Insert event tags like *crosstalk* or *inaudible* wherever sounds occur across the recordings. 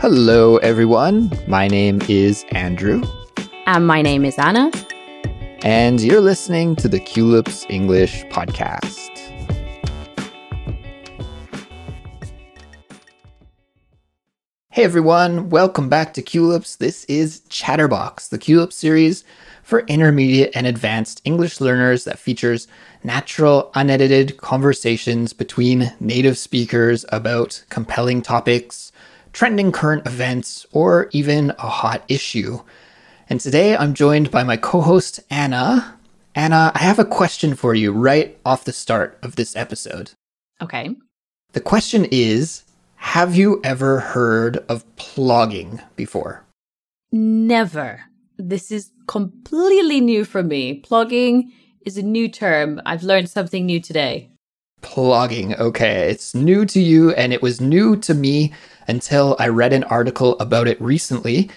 Hello, everyone. My name is Andrew. And my name is Anna. And you're listening to the Culips English Podcast. Hey everyone, welcome back to Culips. This is Chatterbox, the Culips series for intermediate and advanced English learners that features natural, unedited conversations between native speakers about compelling topics, trending current events, or even a hot issue. And today I'm joined by my co host, Anna. Anna, I have a question for you right off the start of this episode. Okay. The question is Have you ever heard of plogging before? Never. This is completely new for me. Plogging is a new term. I've learned something new today. Plogging. Okay. It's new to you, and it was new to me until I read an article about it recently.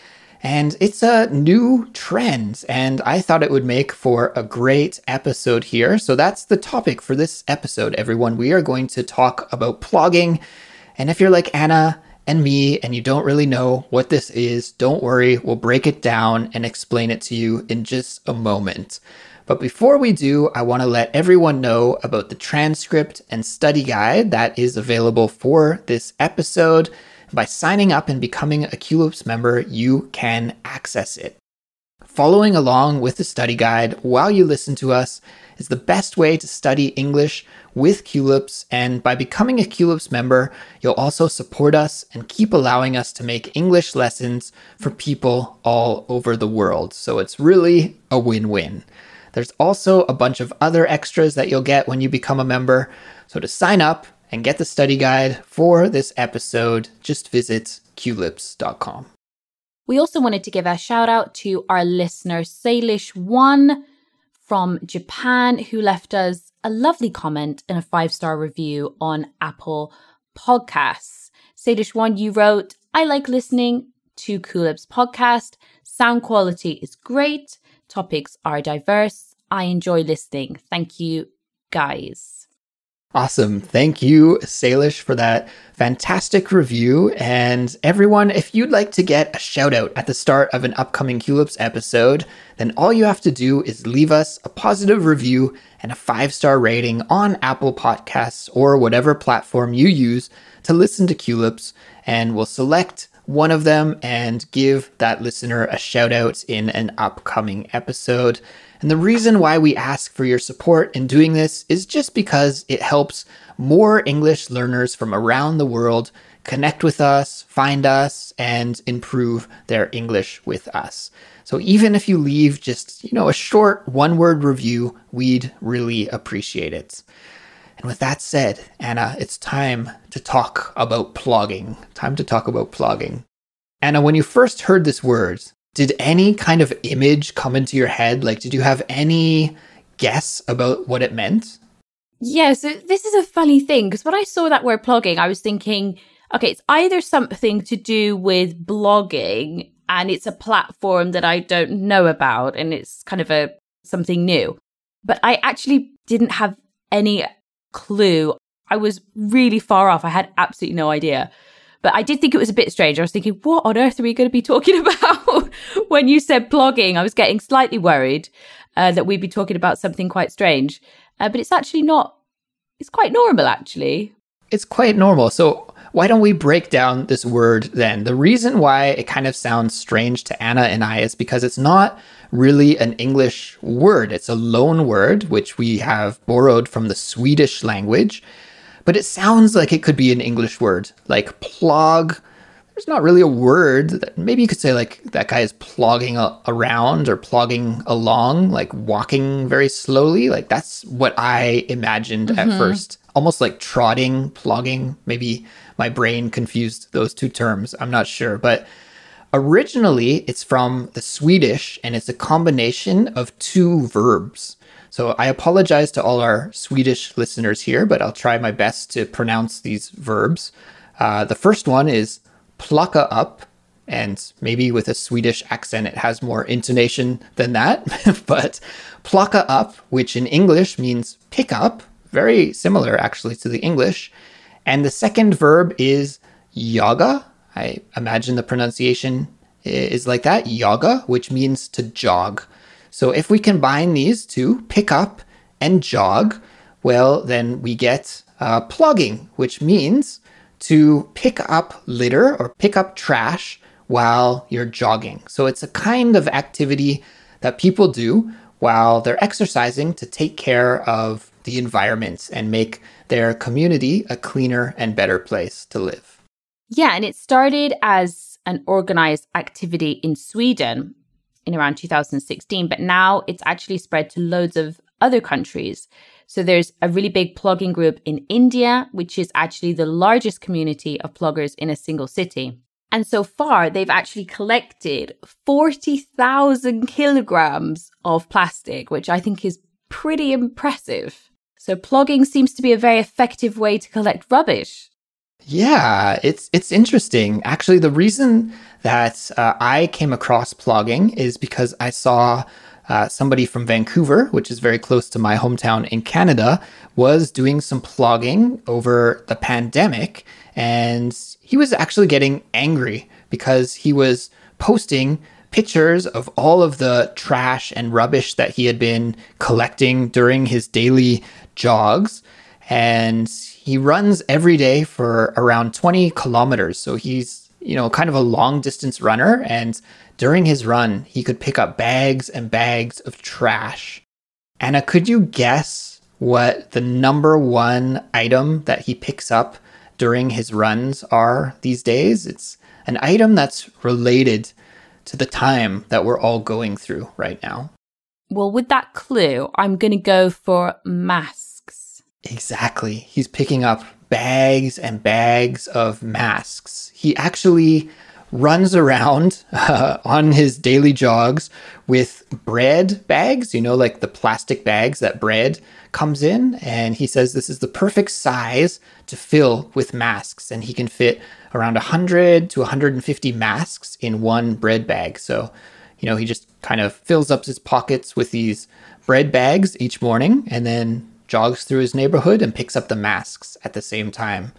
And it's a new trend, and I thought it would make for a great episode here. So that's the topic for this episode, everyone. We are going to talk about plogging. And if you're like Anna and me and you don't really know what this is, don't worry. We'll break it down and explain it to you in just a moment. But before we do, I want to let everyone know about the transcript and study guide that is available for this episode. By signing up and becoming a Culips member, you can access it. Following along with the study guide while you listen to us is the best way to study English with Culips, and by becoming a Culips member, you'll also support us and keep allowing us to make English lessons for people all over the world. So it's really a win win. There's also a bunch of other extras that you'll get when you become a member. So to sign up, and get the study guide for this episode, just visit culips.com. We also wanted to give a shout out to our listener, Salish1 from Japan, who left us a lovely comment and a five star review on Apple Podcasts. Salish1, you wrote, I like listening to Culips podcast. Sound quality is great. Topics are diverse. I enjoy listening. Thank you, guys. Awesome. Thank you, Salish, for that fantastic review. And everyone, if you'd like to get a shout out at the start of an upcoming Culips episode, then all you have to do is leave us a positive review and a five star rating on Apple Podcasts or whatever platform you use to listen to Culips, and we'll select one of them and give that listener a shout out in an upcoming episode. And the reason why we ask for your support in doing this is just because it helps more English learners from around the world connect with us, find us, and improve their English with us. So even if you leave just, you know, a short one-word review, we'd really appreciate it. And with that said, Anna, it's time to talk about plogging. Time to talk about plogging. Anna, when you first heard this word, did any kind of image come into your head? Like, did you have any guess about what it meant? Yeah, so this is a funny thing because when I saw that word plogging, I was thinking, okay, it's either something to do with blogging and it's a platform that I don't know about and it's kind of a something new. But I actually didn't have any clue. I was really far off. I had absolutely no idea. But I did think it was a bit strange. I was thinking, what on earth are we going to be talking *laughs* about when you said blogging? I was getting slightly worried uh, that we'd be talking about something quite strange. Uh, but it's actually not, it's quite normal, actually. It's quite normal. So, why don't we break down this word then? The reason why it kind of sounds strange to Anna and I is because it's not really an English word. It's a loan word, which we have borrowed from the Swedish language but it sounds like it could be an English word, like plog. There's not really a word. That, maybe you could say like that guy is plogging a- around or plogging along, like walking very slowly. Like that's what I imagined mm-hmm. at first, almost like trotting, plogging. Maybe my brain confused those two terms. I'm not sure, but originally it's from the Swedish and it's a combination of two verbs. So I apologize to all our Swedish listeners here, but I'll try my best to pronounce these verbs. Uh, the first one is plocka upp, and maybe with a Swedish accent it has more intonation than that, *laughs* but plocka upp, which in English means pick up, very similar actually to the English. And the second verb is jaga. I imagine the pronunciation is like that, yoga, which means to jog. So if we combine these two, pick up and jog, well, then we get uh, plogging, which means to pick up litter or pick up trash while you're jogging. So it's a kind of activity that people do while they're exercising to take care of the environment and make their community a cleaner and better place to live. Yeah, and it started as an organized activity in Sweden in around 2016, but now it's actually spread to loads of other countries. So there's a really big plogging group in India, which is actually the largest community of ploggers in a single city. And so far, they've actually collected 40,000 kilograms of plastic, which I think is pretty impressive. So plogging seems to be a very effective way to collect rubbish. Yeah, it's it's interesting. Actually, the reason that uh, I came across plogging is because I saw uh, somebody from Vancouver, which is very close to my hometown in Canada, was doing some plogging over the pandemic. And he was actually getting angry because he was posting pictures of all of the trash and rubbish that he had been collecting during his daily jogs. And he runs every day for around 20 kilometers. So he's, you know, kind of a long distance runner. And during his run, he could pick up bags and bags of trash. Anna, could you guess what the number one item that he picks up during his runs are these days? It's an item that's related to the time that we're all going through right now. Well, with that clue, I'm going to go for masks. Exactly. He's picking up bags and bags of masks. He actually runs around uh, *laughs* on his daily jogs with bread bags, you know, like the plastic bags that bread comes in. And he says this is the perfect size to fill with masks. And he can fit around 100 to 150 masks in one bread bag. So, you know, he just kind of fills up his pockets with these bread bags each morning and then jogs through his neighborhood and picks up the masks at the same time.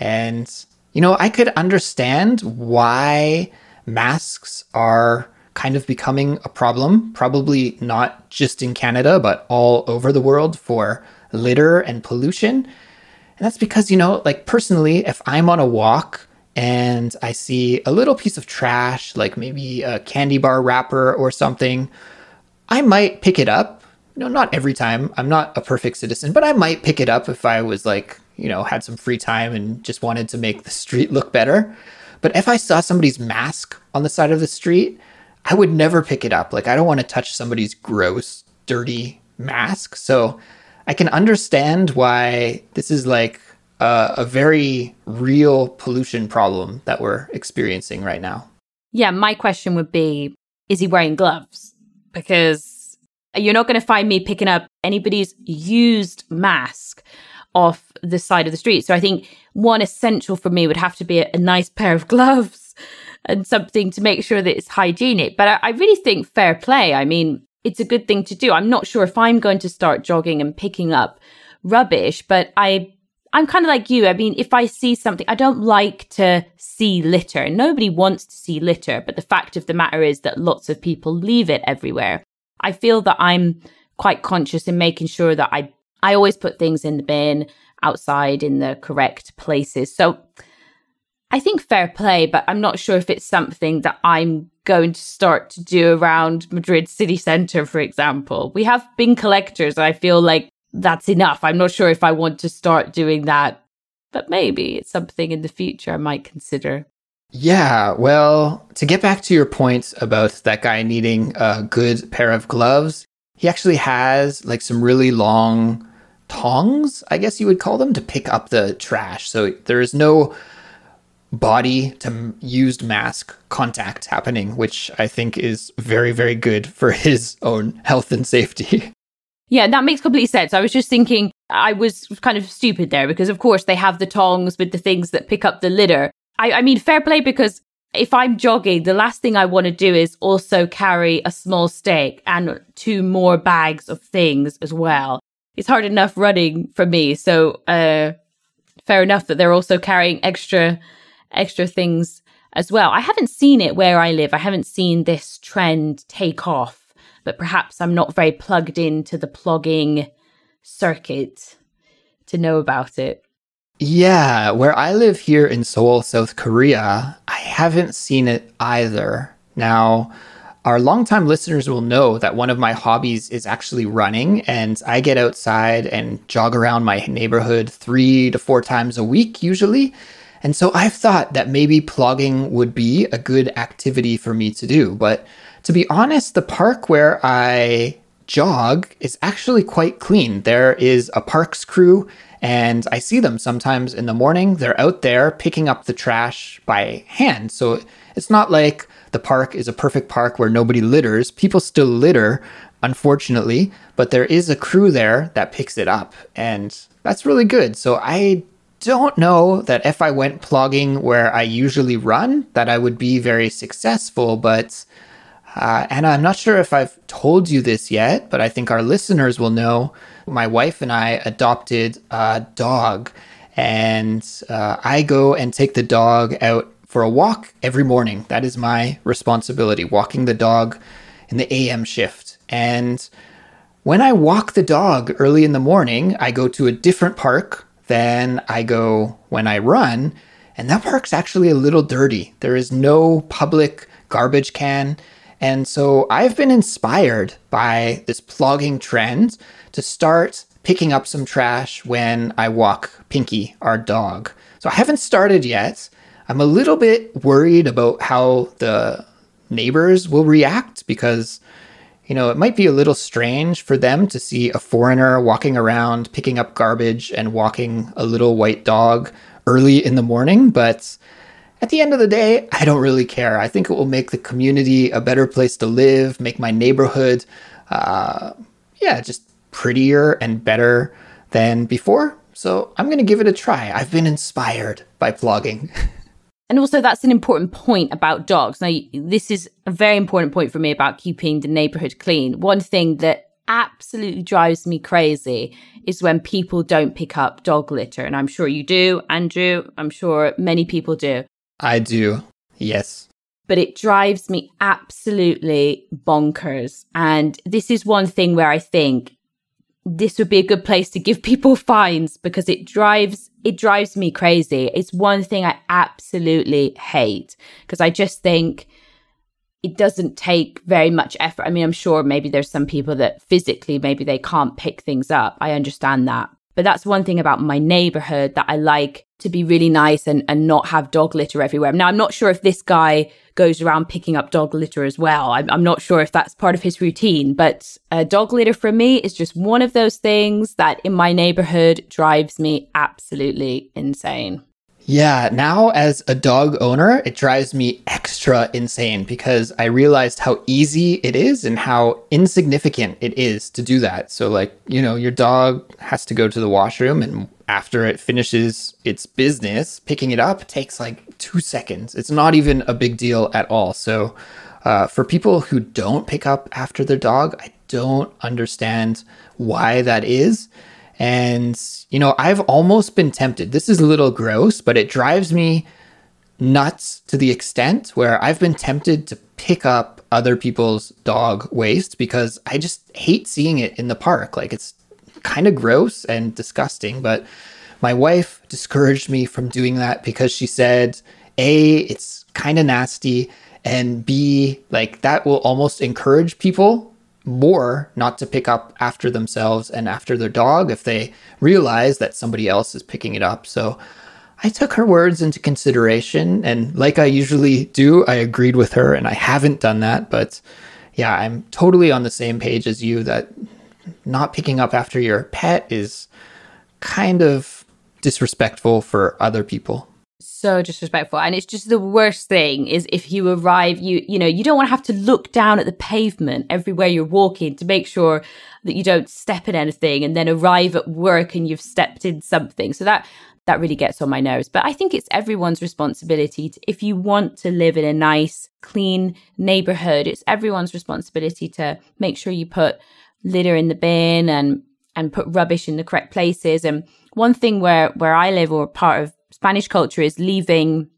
And you know, I could understand why masks are kind of becoming a problem, probably not just in Canada, but all over the world for litter and pollution. And that's because, you know, like personally, if I'm on a walk and I see a little piece of trash, like maybe a candy bar wrapper or something, I might pick it up. You know, not every time. I'm not a perfect citizen, but I might pick it up if I was like you know, had some free time and just wanted to make the street look better. But if I saw somebody's mask on the side of the street, I would never pick it up. Like, I don't want to touch somebody's gross, dirty mask. So I can understand why this is like a, a very real pollution problem that we're experiencing right now. Yeah, my question would be is he wearing gloves? Because you're not going to find me picking up anybody's used mask off the side of the street. So I think one essential for me would have to be a, a nice pair of *laughs* gloves and something to make sure that it's hygienic. But I, I really think fair play. I mean, it's a good thing to do. I'm not sure if I'm going to start jogging and picking up rubbish, but I I'm kind of like you. I mean, if I see something, I don't like to see litter. Nobody wants to see litter, but the fact of the matter is that lots of people leave it everywhere. I feel that I'm quite conscious in making sure that I I always put things in the bin outside in the correct places. So I think fair play, but I'm not sure if it's something that I'm going to start to do around Madrid city centre, for example. We have bin collectors. I feel like that's enough. I'm not sure if I want to start doing that, but maybe it's something in the future I might consider. Yeah, well, to get back to your point about that guy needing a good pair of gloves, he actually has like some really long tongs, I guess you would call them, to pick up the trash. So there is no body to used mask contact happening, which I think is very, very good for his own health and safety. *laughs* Yeah, that makes complete sense. I was just thinking I was kind of stupid there because, of course, they have the tongs with the things that pick up the litter. I, I mean, fair play because if I'm jogging, the last thing I want to do is also carry a small stick and two more bags of things as well it's hard enough running for me. So uh, fair enough that they're also carrying extra extra things as well. I haven't seen it where I live. I haven't seen this trend take off, but perhaps I'm not very plugged into the plogging circuit to know about it. Yeah, where I live here in Seoul, South Korea, I haven't seen it either. Now, our longtime listeners will know that one of my hobbies is actually running, and I get outside and jog around my neighborhood three to four times a week usually. And so I've thought that maybe plogging would be a good activity for me to do. But to be honest, the park where I jog is actually quite clean. There is a parks crew, and I see them sometimes in the morning. They're out there picking up the trash by hand. So it's not like the park is a perfect park where nobody litters. People still litter, unfortunately, but there is a crew there that picks it up, and that's really good. So I don't know that if I went plogging where I usually run, that I would be very successful, but uh, and I'm not sure if I've told you this yet, but I think our listeners will know. My wife and I adopted a dog, and uh, I go and take the dog out for a walk every morning. That is my responsibility, walking the dog in the AM shift. And when I walk the dog early in the morning, I go to a different park than I go when I run. And that park's actually a little dirty. There is no public garbage can. And so I've been inspired by this plogging trend to start picking up some trash when I walk Pinky, our dog. So I haven't started yet, I'm a little bit worried about how the neighbors will react because, you know, it might be a little strange for them to see a foreigner walking around picking up garbage and walking a little white dog early in the morning. But at the end of the day, I don't really care. I think it will make the community a better place to live, make my neighborhood, uh, yeah, just prettier and better than before. So I'm going to give it a try. I've been inspired by plogging. *laughs* And also, that's an important point about dogs. Now, this is a very important point for me about keeping the neighborhood clean. One thing that absolutely drives me crazy is when people don't pick up dog litter. And I'm sure you do, Andrew. I'm sure many people do. I do. Yes. But it drives me absolutely bonkers. And this is one thing where I think this would be a good place to give *laughs* people fines because it drives it drives me crazy. It's one thing I absolutely hate because I just think it doesn't take very much effort. I mean, I'm sure maybe there's some people that physically maybe they can't pick things up. I understand that. But that's one thing about my neighborhood that I like to be really nice and, and not have dog litter everywhere. Now, I'm not sure if this guy goes around picking up dog litter as well. I'm, I'm not sure if that's part of his routine, but uh, dog litter for me is just one of those things that in my neighborhood drives me absolutely insane. Yeah, now as a dog owner, it drives me extra insane because I realized how easy it is and how insignificant it is to do that. So, like, you know, your dog has to go to the washroom, and after it finishes its business, picking it up takes like two seconds. It's not even a big deal at all. So, uh, for people who don't pick up after their dog, I don't understand why that is. And, you know, I've almost been tempted. This is a little gross, but it drives me nuts to the extent where I've been tempted to pick up other people's dog waste because I just hate seeing it in the park. Like it's kind of gross and disgusting, but my wife discouraged me from doing that because she said, A, it's kind of nasty, and B, like that will almost encourage people more not to pick up after themselves and after their dog if they realize that somebody else is picking it up. So I took her words into consideration. And like I usually do, I agreed with her and I haven't done that. But yeah, I'm totally on the same page as you that not picking up after your pet is kind of disrespectful for other people so disrespectful. And it's just the worst thing is if you arrive you you know you don't want to have to look down at the pavement everywhere you're walking to make sure that you don't step in anything and then arrive at work and you've stepped in something. So that that really gets on my nerves. But i think it's everyone's responsibility to, if you want to live in a nice clean neighborhood it's everyone's responsibility to make sure you put litter in the bin and and put rubbish in the correct places. And one thing where where i live or part of Spanish culture is leaving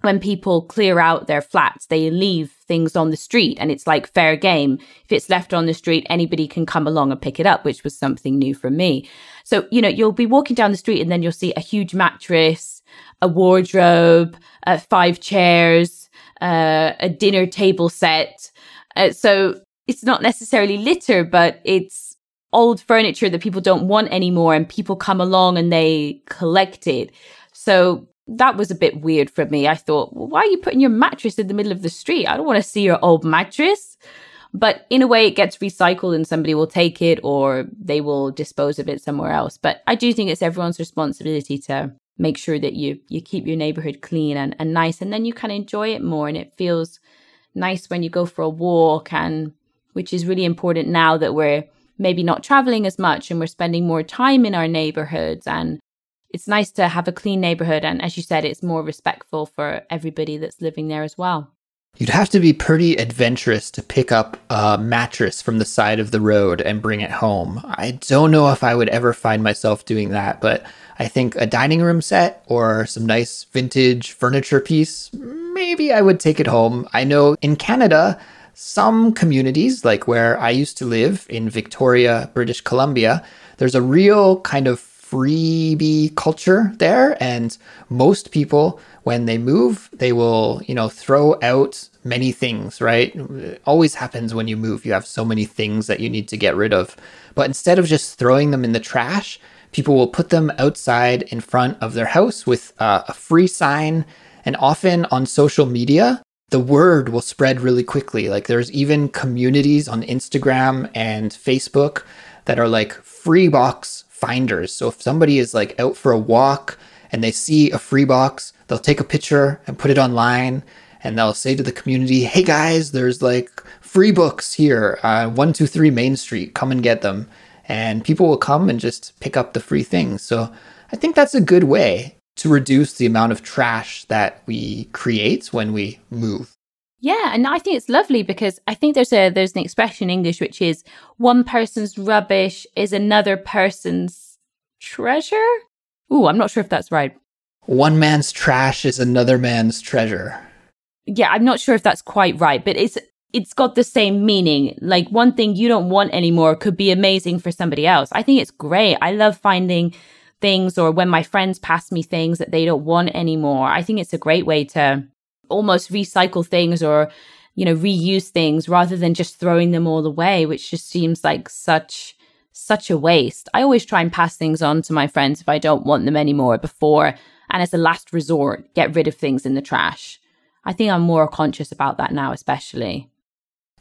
when people clear out their flats, they leave things on the street and it's like fair game. If it's left on the street, anybody can come along and pick it up, which was something new for me. So, you know, you'll be walking down the street and then you'll see a huge mattress, a wardrobe, uh, five chairs, uh, a dinner table set. Uh, so it's not necessarily litter, but it's old furniture that people don't want anymore and people come along and they collect it. So that was a bit weird for me. I thought, well, why are you putting your mattress in the middle of the street? I don't want to see your old mattress. But in a way, it gets recycled and somebody will take it or they will dispose of it somewhere else. But I do think it's everyone's responsibility to make sure that you you keep your neighborhood clean and, and nice and then you can enjoy it more and it feels nice when you go for a walk and which is really important now that we're maybe not traveling as much and we're spending more time in our neighborhoods and it's nice to have a clean neighborhood. And as you said, it's more respectful for everybody that's living there as well. You'd have to be pretty adventurous to pick up a mattress from the side of the road and bring it home. I don't know if I would ever find myself doing that, but I think a dining room set or some nice vintage furniture piece, maybe I would take it home. I know in Canada, some communities, like where I used to live in Victoria, British Columbia, there's a real kind of freebie culture there. And most people, when they move, they will, you know, throw out many things, right? It always happens when you move. You have so many things that you need to get rid of. But instead of just throwing them in the trash, people will put them outside in front of their house with uh, a free sign. And often on social media, the word will spread really quickly. Like there's even communities on Instagram and Facebook that are like free box finders. So if somebody is like out for a walk and they see a free box, they'll take a picture and put it online and they'll say to the community, hey guys, there's like free books here, uh, 123 Main Street, come and get them. And people will come and just pick up the free things. So I think that's a good way to reduce the amount of trash that we create when we move. Yeah, and I think it's lovely because I think there's a there's an expression in English which is one person's rubbish is another person's treasure. Ooh, I'm not sure if that's right. One man's trash is another man's treasure. Yeah, I'm not sure if that's quite right, but it's it's got the same meaning. Like one thing you don't want anymore could be amazing for somebody else. I think it's great. I love finding things or when my friends pass me things that they don't want anymore. I think it's a great way to almost recycle things or you know reuse things rather than just throwing them all away which just seems like such such a waste i always try and pass things on to my friends if i don't want them anymore before and as a last resort get rid of things in the trash i think i'm more conscious about that now especially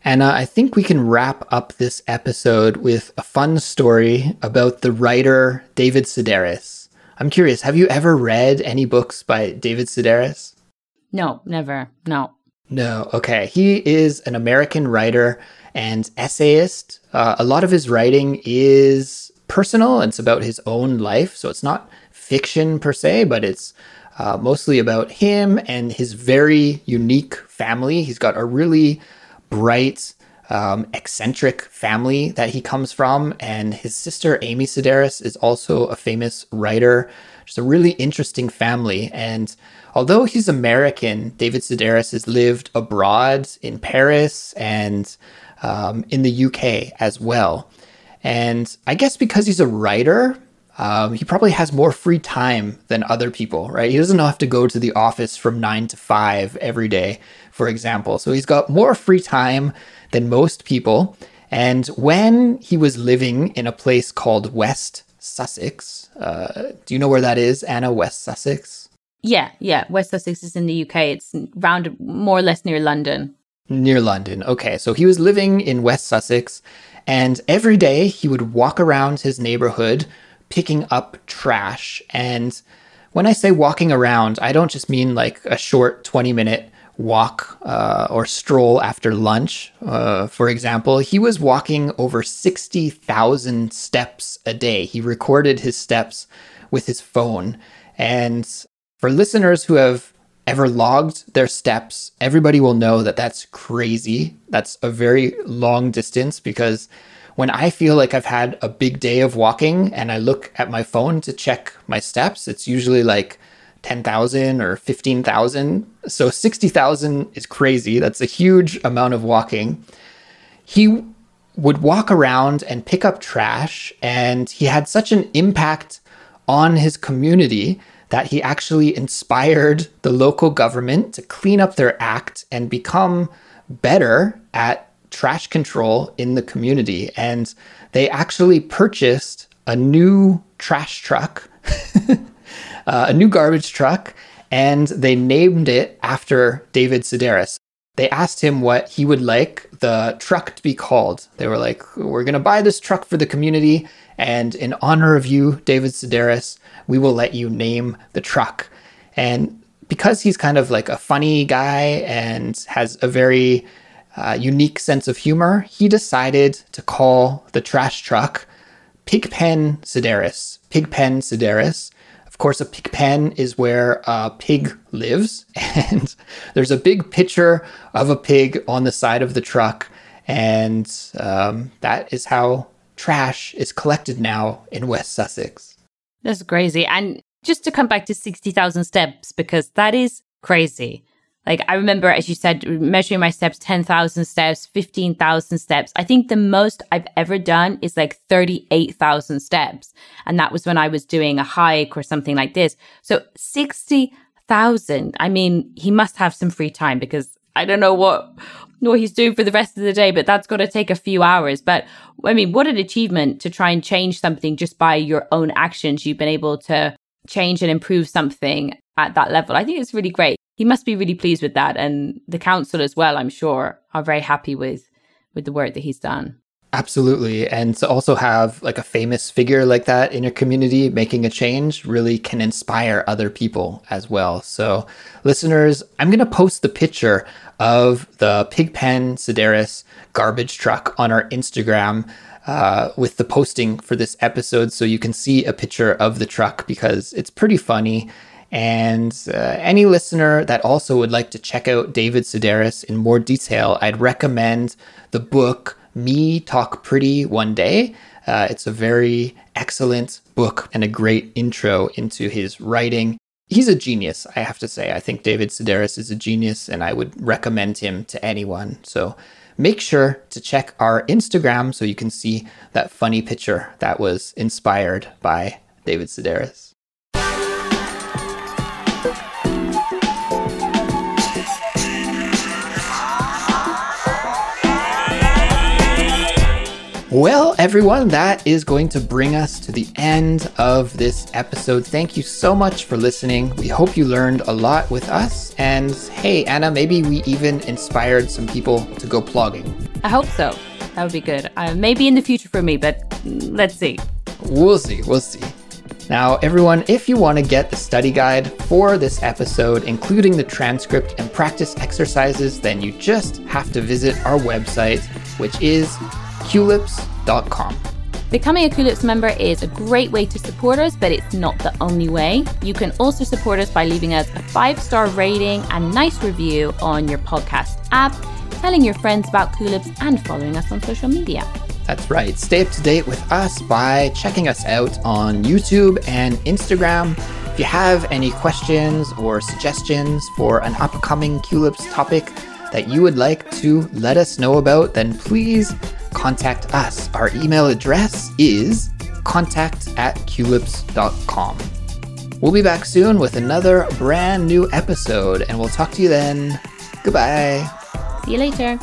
Anna, I think we can wrap up this episode with a fun story about the writer David Sedaris. I'm curious, have you ever read any books by David Sedaris? No, never. No. No. Okay. He is an American writer and essayist. Uh, a lot of his writing is personal. It's about his own life. So it's not fiction per se, but it's uh, mostly about him and his very unique family. He's got a really bright, um, eccentric family that he comes from. And his sister, Amy Sedaris, is also a famous writer. Just a really interesting family. And although he's American, David Sedaris has lived abroad in Paris and um, in the UK as well. And I guess because he's a writer, um, he probably has more free time than other people, right? He doesn't have to go to the office from nine to five every day, for example. So he's got more free time than most people. And when he was living in a place called West Sussex, uh, do you know where that is, Anna? West Sussex? Yeah, yeah. West Sussex is in the UK. It's round more or less near London. Near London. Okay. So he was living in West Sussex, and every day he would walk around his neighborhood picking up trash. And when I say walking around, I don't just mean like a short 20 minute walk uh, or stroll after lunch. Uh, for example, he was walking over 60,000 steps a day. He recorded his steps with his phone. And for listeners who have ever logged their steps, everybody will know that that's crazy. That's a very long distance because when I feel like I've had a big day of walking and I look at my phone to check my steps, it's usually like 10,000 or 15,000. So 60,000 is crazy. That's a huge amount of walking. He would walk around and pick up trash, and he had such an impact on his community that he actually inspired the local government to clean up their act and become better at trash control in the community. And they actually purchased a new trash truck, *laughs* uh, a new garbage truck, and they named it after David Sedaris. They asked him what he would like the truck to be called. They were like, We're going to buy this truck for the community. And in honor of you, David Sedaris, we will let you name the truck. And because he's kind of like a funny guy and has a very uh, unique sense of humor, he decided to call the trash truck Pigpen Sedaris. Pigpen Sedaris. Of course, a pig pen is where a pig lives, *laughs* and there's a big picture of a pig on the side of the truck, and um, that is how trash is collected now in West Sussex. That's crazy. And just to come back to 60,000 steps, because that is crazy. Like I remember, as you said, measuring my steps, 10,000 steps, 15,000 steps. I think the most I've ever done is like 38,000 steps. And that was when I was doing a hike or something like this. So 60,000. I mean, he must have some free time because I don't know what, what he's doing for the rest of the day, but that's got to take a few hours. But I mean, what an achievement to try and change something just by your own actions. You've been able to change and improve something at that level. I think it's really great he must be really pleased with that. And the council as well i'm sure are very happy with with the work that he's done. Absolutely. And to also have like a famous figure like that in your community making a change really can inspire other people as well. So listeners i'm going to post the picture of the pigpen sedaris garbage truck on our instagram uh, with the posting for this episode so you can see a picture of the truck because it's pretty funny and uh, any listener that also would like to check out David Sedaris in more detail, I'd recommend the book Me Talk Pretty One Day. Uh, it's a very excellent book and a great intro into his writing. He's a genius, I have to say. I think David Sedaris is a genius, and I would recommend him to anyone. So make sure to check our Instagram so you can see that funny picture that was inspired by David Sedaris. Well, everyone, that is going to bring us to the end of this episode. Thank you so much for listening. We hope you learned a lot with us. And hey, Anna, maybe we even inspired some people to go plogging. I hope so. That would be good. Uh, maybe in the future for me, but let's see. We'll see. We'll see. Now, everyone, if you want to get the study guide for this episode, including the transcript and practice exercises, then you just have to visit our website, which is culips.com. Becoming a Culips member is a great way to support us, but it's not the only way. You can also support us by leaving us a five star rating and nice review on your podcast app, telling your friends about Culips, and following us on social media. That's right. Stay up to date with us by checking us out on YouTube and Instagram. If you have any questions or suggestions for an upcoming Culips topic that you would like to let us know about, then please contact us. Our email address is contact at culips.com. We'll be back soon with another brand new episode, and we'll talk to you then. Goodbye. See you later.